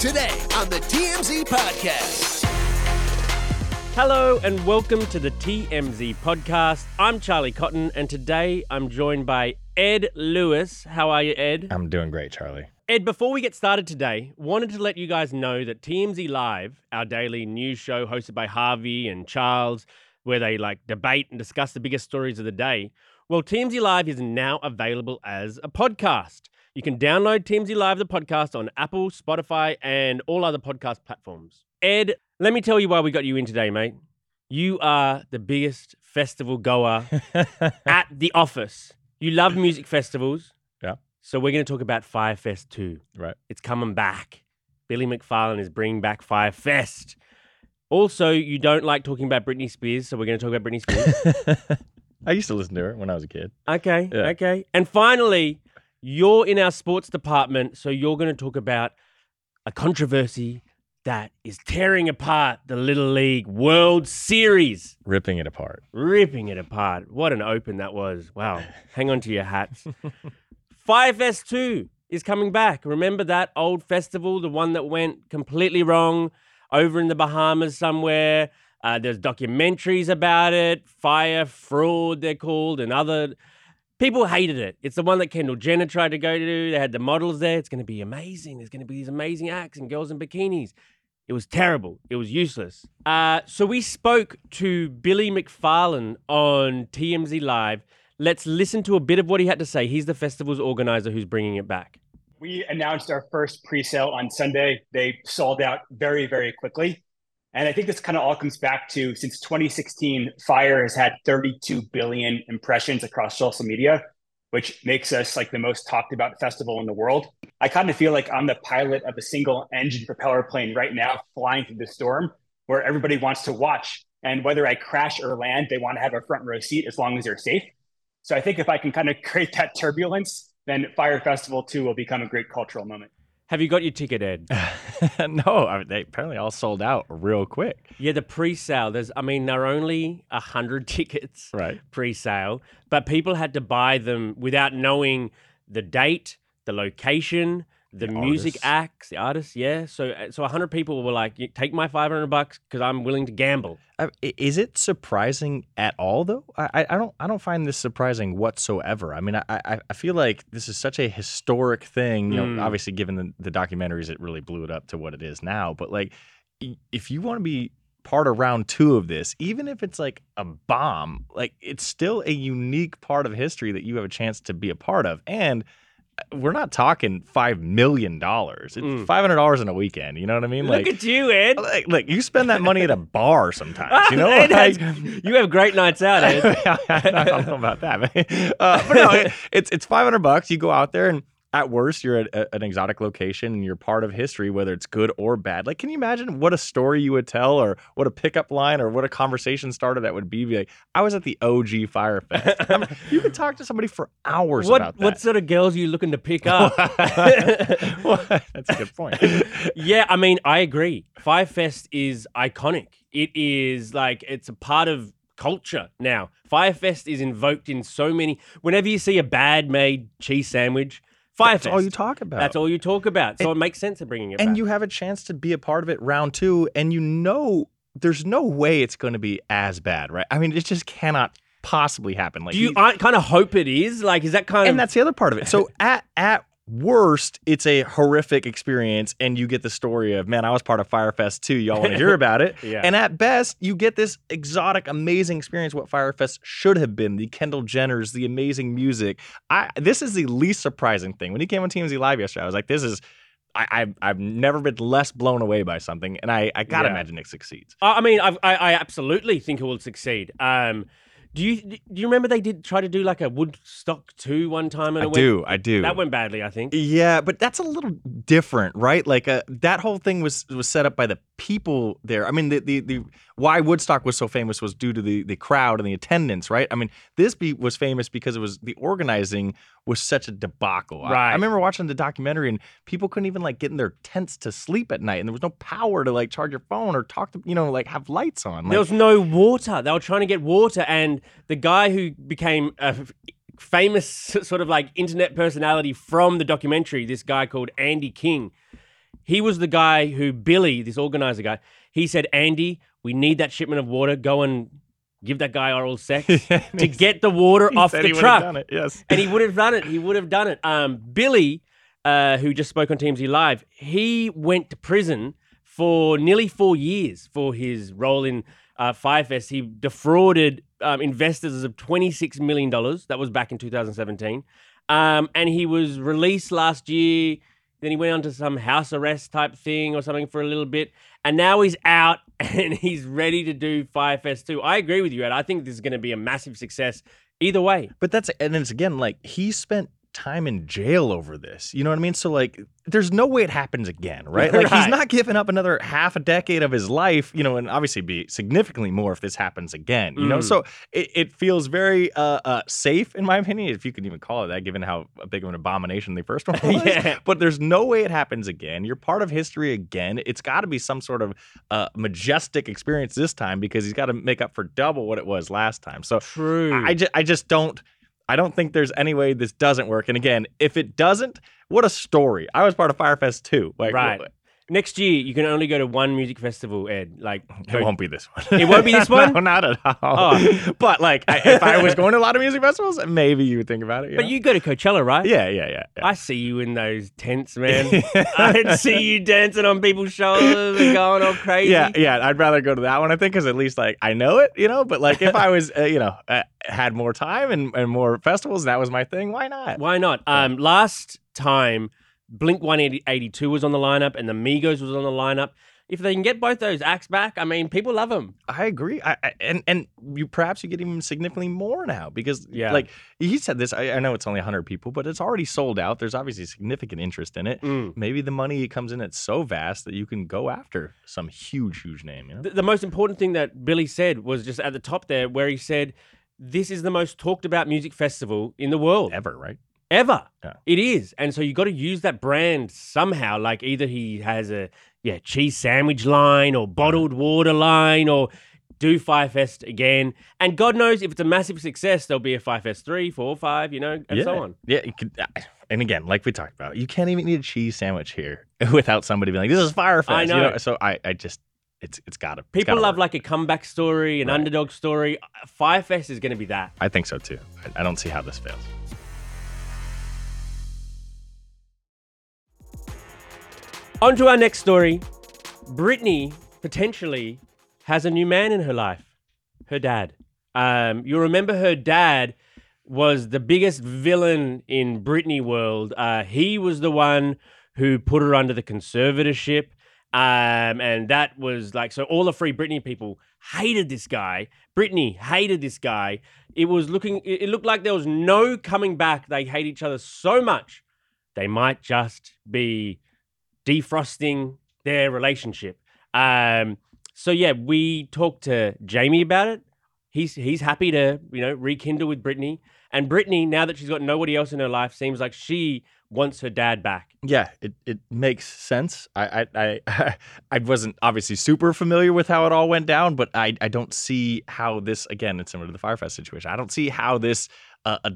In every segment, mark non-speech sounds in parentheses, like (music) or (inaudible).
Today on the TMZ Podcast. Hello and welcome to the TMZ podcast. I'm Charlie Cotton and today I'm joined by Ed Lewis. How are you, Ed? I'm doing great, Charlie. Ed, before we get started today, wanted to let you guys know that TMZ Live, our daily news show hosted by Harvey and Charles, where they like debate and discuss the biggest stories of the day, well, TMZ Live is now available as a podcast. You can download TMZ Live, the podcast, on Apple, Spotify, and all other podcast platforms. Ed, let me tell you why we got you in today, mate. You are the biggest festival goer (laughs) at the office. You love music festivals. Yeah. So we're going to talk about Fyre Fest 2. Right. It's coming back. Billy McFarland is bringing back Fyre Fest. Also, you don't like talking about Britney Spears, so we're going to talk about Britney Spears. (laughs) I used to listen to her when I was a kid. Okay, Yeah. okay. And finally, you're in our sports department, so you're going to talk about a controversy that is tearing apart the Little League World Series, Ripping it apart. ripping it apart. What an open that was. Wow. (laughs) Hang on to your hats. Fyre Fest 2 is coming back. Remember that old festival, the one that went completely wrong over in the Bahamas somewhere? Uh, there's documentaries about it, Fyre Fraud, they're called, and other. People hated it. It's the one that Kendall Jenner tried to go to. They had the models there. It's going to be amazing. There's going to be these amazing acts and girls in bikinis. It was terrible. It was useless. Uh, so we spoke to Billy McFarland on TMZ Live. Let's listen to a bit of what he had to say. He's the festival's organizer who's bringing it back. We announced our first pre-sale on Sunday. They sold out very, very quickly. And I think this kind of all comes back to since 2016, Fyre has had 32 billion impressions across social media, which makes us like the most talked about festival in the world. I kind of feel like I'm the pilot of a single engine propeller plane right now flying through the storm where everybody wants to watch. And whether I crash or land, they want to have a front row seat as long as they're safe. So I think if I can kind of (laughs) create that turbulence, then Fyre Festival 2 will become a great cultural moment. Have you got your ticket, Ed? (laughs) no, I, they apparently all sold out real quick. yeah, the pre-sale. There's, I mean, there are only a hundred (laughs) tickets Right. pre-sale, but people had to buy them without knowing the date, the location, the, The music artists. acts, the artists. Yeah, so uh, so a hundred people were like, "Take my five hundred bucks because I'm willing to gamble." Uh, Is it surprising at all, though? I, I- don't. I don't find this surprising whatsoever. I mean, I, I, I feel like this is such a historic thing. You know, Mm. obviously, given the, the documentaries, it really blew it up to what it is now. But like, if you want to be part of round two of this, even if it's like a bomb, like it's still a unique part of history that you have a chance to be a part of. And we're not talking five million dollars. It's Mm. five hundred dollars in a weekend. You know what I mean? Look at you, Ed. like, look, you spend that money at a bar sometimes. You (laughs) know, Ed Like- you have great nights out, Ed. (laughs) I don't know about that, man. Uh, but no, (laughs) it- it's it's five hundred bucks. You go out there, and at worst, you're at a, an exotic location, and you're part of history, whether it's good or bad. Like, can you imagine what a story you would tell, or what a pickup line, or what a conversation starter that would be? Be like, I was at the OG Fyre Fest. I mean, (laughs) you could talk to somebody for hours what about that. what sort of girls are you looking to pick up? (laughs) Well, That's a good point. (laughs) yeah, I mean, I agree. Fyre Fest is iconic. It is like it's a part of culture now. Fyre Fest is invoked in so many. Whenever you see a bad made cheese sandwich, Fyre Fest. That's all you talk about. That's all you talk about. So it makes sense of bringing it and back. you have a chance to be a part of it round two, and you know there's no way it's going to be as bad, right? I mean, it just cannot possibly happen. Like Do you kind of hope it is? Like, is that kind and of And that's the other part of it. So (laughs) at at worst, it's a horrific experience, and you get the story of man, I was part of Fyre Fest too. Y'all want to hear (laughs) about it? Yeah. And at best, you get this exotic, amazing experience. What Fyre Fest should have been: the Kendall Jenners, the amazing music. I this is the least surprising thing. When he came on TMZ Live yesterday, I was like, this is. I, I've, I've never been less blown away by something, and I, I gotta Yeah. imagine it succeeds. I I mean, I've, I, I absolutely think it will succeed. Um, do you do you remember they did try to do like a Woodstock two one time and I it do, went I do. that went badly, I think. Yeah, but that's a little different, right? Like uh, that whole thing was was set up by the people there. I mean, the, the the why Woodstock was so famous was due to the the crowd and the attendance, right? I mean, this be, was famous because it was the organizing was such a debacle. I- I, remember watching the documentary and people couldn't even like get in their tents to sleep at night, and there was no power to like charge your phone or talk to you know like have lights on. There was no water. They were trying to get water, and the guy who became a famous sort of like internet personality from the documentary, this guy called Andy King, He was the guy who Billy, this organizer guy, he said, Andy, we need that shipment of water. Go and give that guy oral sex (laughs) to get the water (laughs) off the he truck. Yes. (laughs) and he would have done it. He would have done it. Um, Billy, uh, who just spoke on TMZ Live, he went to prison for nearly four years for his role in uh, Fyre Fest. He defrauded um, investors of $26 million. That was back in 2017. Um, and he was released last year. Then he went on to some house arrest type thing or something for a little bit. And now he's out (laughs) and he's ready to do Fyre Fest 2. I agree with you, Ed. I think this is going to be a massive success either way. But that's and it's again like he spent time in jail over this. You know what I mean? So like there's no way it happens again, right? Like he's not giving up another half a decade of his life, you know, and obviously be significantly more if this happens again. You know, Mm. so it, it feels very uh, uh, safe in my opinion, if you can even call it that, given how big of an abomination the first one (laughs) was. Yeah. But there's no way it happens again. You're part of history again. It's got to be some sort of uh, majestic experience this time because he's got to make up for double what it was last time. So True. I just, I just don't I don't think there's any way this doesn't work. And again, if it doesn't, what a story. I was part of Fyre Fest too. Like Right. Next year, you can only go to one music festival, Ed. Like, it won't be this one. It won't be this (laughs) one? no, not at all. Oh. But like I, if I was going to a lot of music festivals, maybe you would think about it. but know? you go to Coachella, right? Yeah, yeah, yeah. yeah. I see you in those tents, (laughs) man. I see you dancing on people's shoulders and going all crazy. Yeah, yeah, I'd rather go to that one. I think because at least like I know it, you know. But like if I was, uh, you know, uh, had more time and, and more festivals, that was my thing. Why not? Why not? Um, last time, Blink 182 was on the lineup and the Migos was on the lineup. If they can get both those acts back, I mean, people love them. I agree. I, I and and you perhaps you get even significantly more now because Yeah. like he said this. I, I know it's only hundred people, but it's already sold out. There's obviously significant interest in it. Mm. Maybe the money comes in at so vast that you can go after some huge, huge name. You know, The, the most important thing that Billy said was just at the top there, where he said, "This is the most talked about music festival in the world ever, right? Ever. Yeah. It is, and so you got to use that brand somehow. Like either he has a yeah cheese sandwich line or bottled water line or." Do Fyre Fest again, and God knows if it's a massive success, there'll be a Fyre Fest three, four, five, you know, and yeah. so on. Yeah, could, uh, and again, like we talked about, you can't even eat a cheese sandwich here (laughs) without somebody being like, "This is Fyre Fest." I You know. So I, I just, it's, it's got to. People love like a comeback story, an Right. underdog story. Fyre Fest is going to be that. I think so too. I, I don't see how this fails. On to our next story. Britney potentially has a new man in her life. Her dad. Um, you remember her dad was the biggest villain in Britney world. Uh, he was the one who put her under the conservatorship. Um, and that was like so all the free Britney people hated this guy. Britney hated this guy. It was looking it it looked like there was no coming back. They hate each other so much. They might just be defrosting their relationship. Um, so yeah, we talked to Jamie about it. He's he's happy to you know rekindle with Britney, and Britney now that she's got nobody else in her life, seems like she wants her dad back. Yeah, it, it makes sense. I, I I (laughs) I wasn't obviously super familiar with how it all went down, but I I don't see how this again. It's similar to the Fyre Fest situation. I don't see how this uh, uh,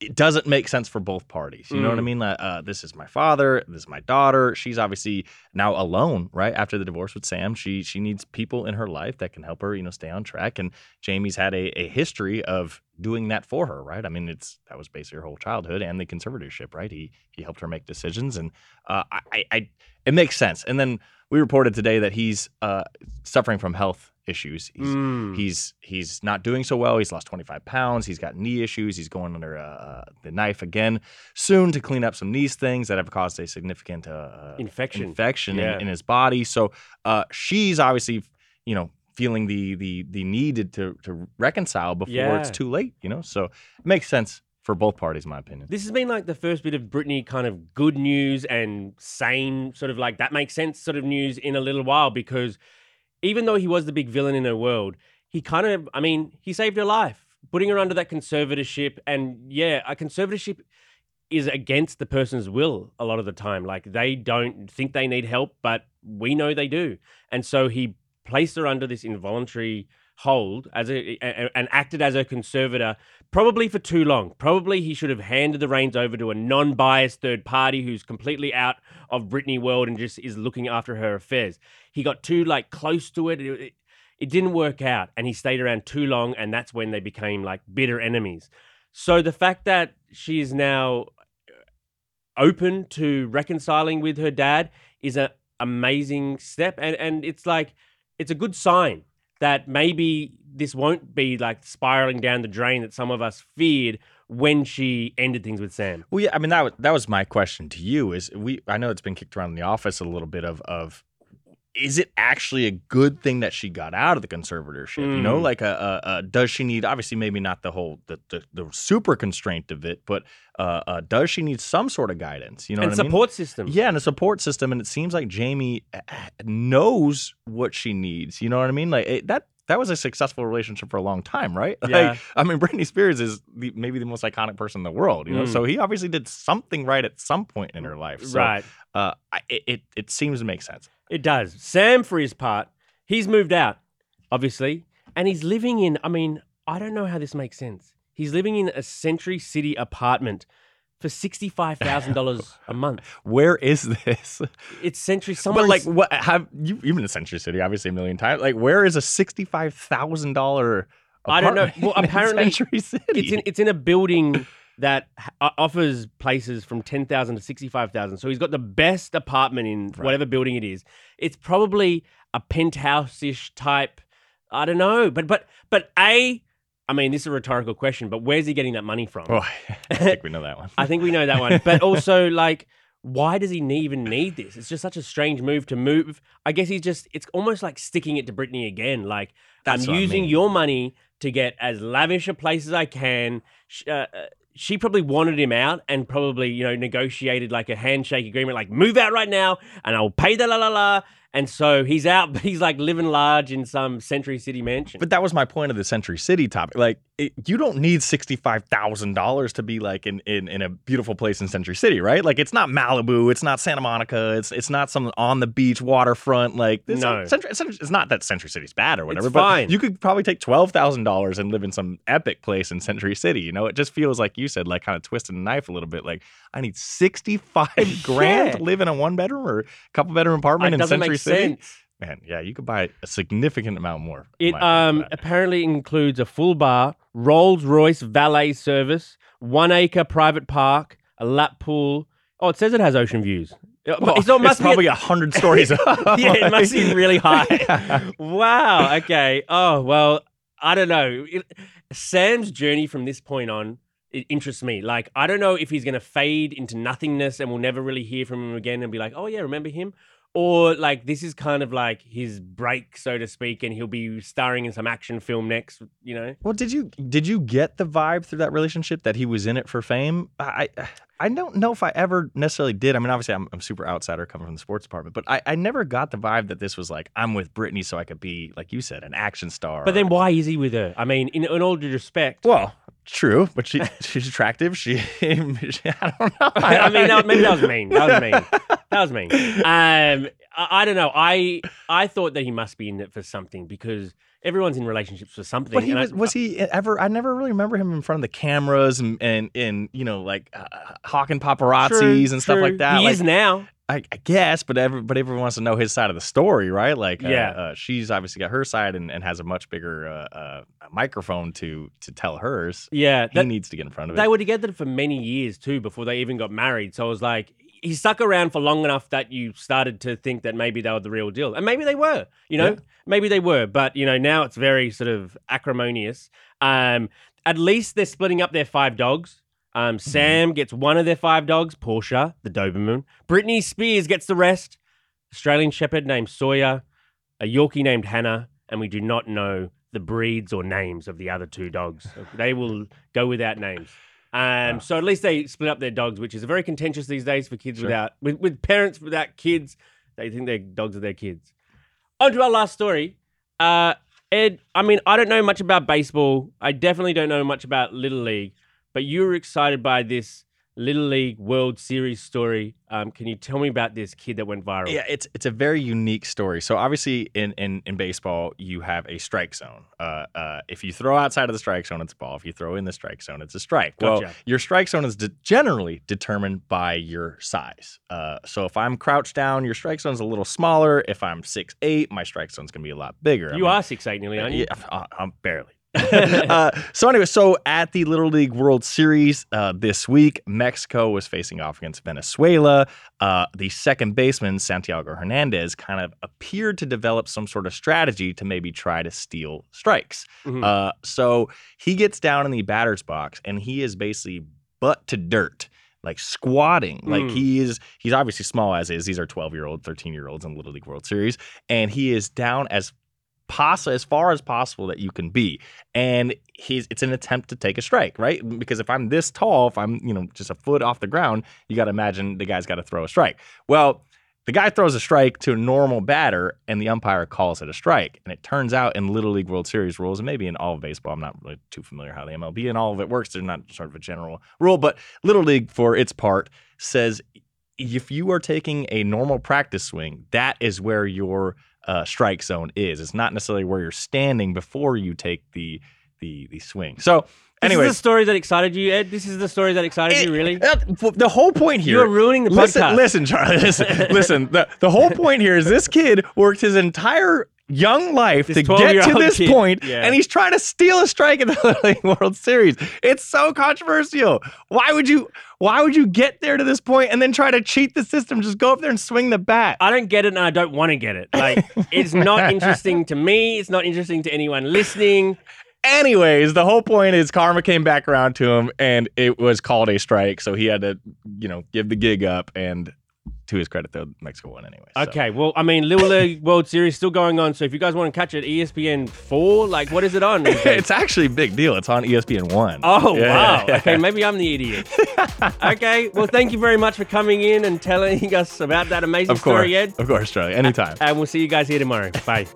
it doesn't make sense for both parties. You know what I Mm. mean? Uh, uh, this is my father. This is my daughter. She's obviously now alone, right? After the divorce with Sam, she she needs people in her life that can help her, you know, stay on track. And Jamie's had a, a history of doing that for her, right? I mean, it's that was basically her whole childhood and the conservatorship, right? He he helped her make decisions, and uh, I, I it makes sense. And then we reported today that he's uh, suffering from health issues. He's Mm. He's he's not doing so well. He's lost 25 pounds. He's got knee issues. He's going under uh, the knife again soon to clean up some knee things that have caused a significant uh, Infection. infection Yeah. in, in his body. So uh, she's obviously you know feeling the the the need to to reconcile before it's too late. You know, so it makes sense for both parties, in my opinion. This has been like the first bit of Britney kind of good news and sane, sort of like that makes sense sort of news in a little while because even though he was the big villain in her world, he kind of, I mean, he saved her life, putting her under that conservatorship. And yeah, a conservatorship is against the person's will a lot of the time. Like they don't think they need help, but we know they do. And so he placed her under this involuntary hold as a, a- and acted as a conservator probably for too long. Probably he should have handed the reins over to a non-biased third party who's completely out of Britney world and just is looking after her affairs. He got too like close to it. It, it- it didn't work out and he stayed around too long and that's when they became like bitter enemies. So the fact that she is now uh, open to reconciling with her dad is an amazing step and and it's like it's a good sign that maybe this won't be like spiraling down the drain that some of us feared when she ended things with Sam. Well, yeah, I mean that was, that was my question to you. Is we I know it's been kicked around in the office a little bit of of is it actually a good thing that she got out of the conservatorship? You know, Mm. like a, a, a does she need obviously maybe not the whole the the, the super constraint of it, but uh, uh, does she need some sort of guidance? You know and what I mean? support system. Yeah, and a support system, and it seems like Jamie uh, knows what she needs. You know what I mean? Like it, that. That was a successful relationship for a long time, right? (laughs) Yeah. Like, I mean, Britney Spears is the, maybe the most iconic person in the world. You know, Mm. so he obviously did something right at some point in her life. So, Right. Uh, it, it it seems to make sense. It does. Sam, for his part, he's moved out, obviously, and he's living in. I mean, I don't know how this makes sense. He's living in a Century City apartment for sixty-five thousand dollars a month. Where is this? It's Century. Somewhere. but like, what have you? You've been to Century City, obviously, a million times. Like, where is a sixty-five thousand dollar? I don't know. Well, apparently Century City. it's in it's in a building that offers places from ten thousand to sixty-five thousand. So he's got the best apartment in Right. whatever building it is. It's probably a penthouse-ish type. I don't know, but but but a. I mean, this is a rhetorical question, but where's he getting that money from? Oh, (laughs) I think we know that one. I think we know that one. But also, like, why does he even need this? It's just such a strange move to move. I guess he's just, it's almost like sticking it to Britney again. Like, That's I'm what I using mean. your money to get as lavish a place as I can. Uh, uh, she probably wanted him out and probably, you know, negotiated like a handshake agreement, like, move out right now and I'll pay the la la la. And so he's out, but (laughs) he's like living large in some Century City mansion. But that was my point of the Century City topic. Like, it, you don't need sixty-five thousand dollars to be like in, in in a beautiful place in Century City, right? Like, it's not Malibu, it's not Santa Monica, it's it's not some on the beach waterfront. Like, it's No. not, Century, it's not that Century City's bad or whatever. It's but fine. you could probably take twelve thousand dollars and live in some epic place in Century City. You know, it just feels like you said, like kind of twisting the knife a little bit. Like, I need sixty-five (laughs) grand Yeah. to live in a one-bedroom or couple bedroom apartment it in Century sense. Man, yeah, you could buy a significant amount more. It um apparently includes a full bar, Rolls Royce valet service, one acre private park, a lap pool. Oh, it says it has ocean views. Uh, Well, so it must it's probably a hundred stories (laughs) yeah, it (laughs) must be really high. (laughs) Wow. Okay. Oh well, I don't know. It- Sam's journey from this point on it interests me. Like, I don't know if he's going to fade into nothingness and we'll never really hear from him again and be like, oh yeah, remember him? Or like this is kind of like his break, so to speak, and he'll be starring in some action film next. You know. Well, did you did you get the vibe through that relationship that he was in it for fame? I I, don't know if I ever necessarily did. I mean, obviously, I'm I'm super outsider coming from the sports department, but I, I never got the vibe that this was like I'm with Britney so I could be like you said an action star. But then why is he with her? I mean, in, in all due respect. well, true, but she (laughs) she's attractive. She, (laughs) I don't know. I mean, that, maybe that was mean. That was mean. (laughs) That was mean. Um, I, I don't know. I I thought that he must be in it for something because everyone's in relationships for something. But he and I- was, was he ever? I never really remember him in front of the cameras and and, and you know like uh, hawking paparazzis True, and stuff true. like that. He like, is now. I, I guess, but every, but everyone wants to know his side of the story, right? Like, uh, Yeah. uh, she's obviously got her side and, and has a much bigger uh, uh, microphone to to tell hers. Yeah, He that- needs to get in front of they it. They were together for many years too before they even got married. So I was like, he stuck around for long enough that you started to think that maybe they were the real deal, and maybe they were. You know, Yeah. maybe they were. But you know, now it's very sort of acrimonious. Um, at least they're splitting up their five dogs. Um, Mm-hmm. Sam gets one of their five dogs, Portia, the Doberman. Britney Spears gets the rest. Australian Shepherd named Sawyer, a Yorkie named Hannah, and we do not know the breeds or names of the other two dogs. (laughs) They will go without names. Um, So at least they split up their dogs, which is very contentious these days for kids Sure. without with, with parents without kids. They think their dogs are their kids. On to our last story. Uh, Ed, I mean, I don't know much about baseball. I definitely don't know much about Little League, but you were excited by this Little League World Series story. Um, can you tell me about this kid that went viral? Yeah, it's it's a very unique story. So obviously, in in, in baseball, you have a strike zone. Uh, uh, if you throw outside of the strike zone, it's a ball. If you throw in the strike zone, it's a strike. Well, Gotcha. your strike zone is de- generally determined by your size. Uh, so if I'm crouched down, your strike zone is a little smaller. If I'm six eight, my strike zone's gonna be a lot bigger. I You mean, are six eight nearly, aren't you? yeah, I'm barely. (laughs) uh, so anyway, so at the Little League World Series uh, this week, Mexico was facing off against Venezuela. Uh, the second baseman Santiago Hernandez kind of appeared to develop some sort of strategy to maybe try to steal strikes. Mhm. Uh, so he gets down in the batter's box and he is basically butt to dirt. Like squatting, like Mm. he is. He's obviously small as is. These are twelve year old, thirteen year olds in Little League World Series, and he is down as possible as far as possible that you can be. And he's it's an attempt to take a strike right? Because if i'm this tall if i'm you know just a foot off the ground you got to imagine the guy's got to throw a strike. Well the guy throws a strike to a normal batter and the umpire calls it a strike. And it turns out in little league world series rules and maybe in all of baseball i'm not really too familiar how the mlb and all of it works there's not sort of a general rule but little league for its part says if you are taking a normal practice swing that is where your uh, strike zone is. It's not necessarily where you're standing before you take the the the swing. So, This anyway, is the story that excited you, Ed. This is the story that excited you, really. the whole point here. You're ruining the listen, podcast. listen, Charlie. Listen, listen. (laughs) The the whole point here is this kid worked his entire young life This to get to this point, yeah. and he's trying to steal a strike in the (laughs) World Series. It's so controversial. Why would you? Why would you get there to this point and then try to cheat the system? Just go up there and swing the bat. I don't get it, and I don't want to get it. Like, it's not (laughs) interesting to me. It's not interesting to anyone listening. Anyways, the whole point is karma came back around to him and it was called a strike. So he had to, you know, give the gig up. And to his credit, though, Mexico won anyway. so. Okay, well, I mean, Little League (laughs) World Series still going on. So if you guys want to catch it, ESPN four, like, what is it on? (laughs) it's actually a big deal. It's on ESPN One. Oh Yeah, wow! yeah. (laughs) Okay, maybe I'm the idiot. okay, well, thank you very much for coming in and telling us about that amazing Of course, story, Ed. of course, Charlie. Anytime. And we'll see you guys here tomorrow. Bye.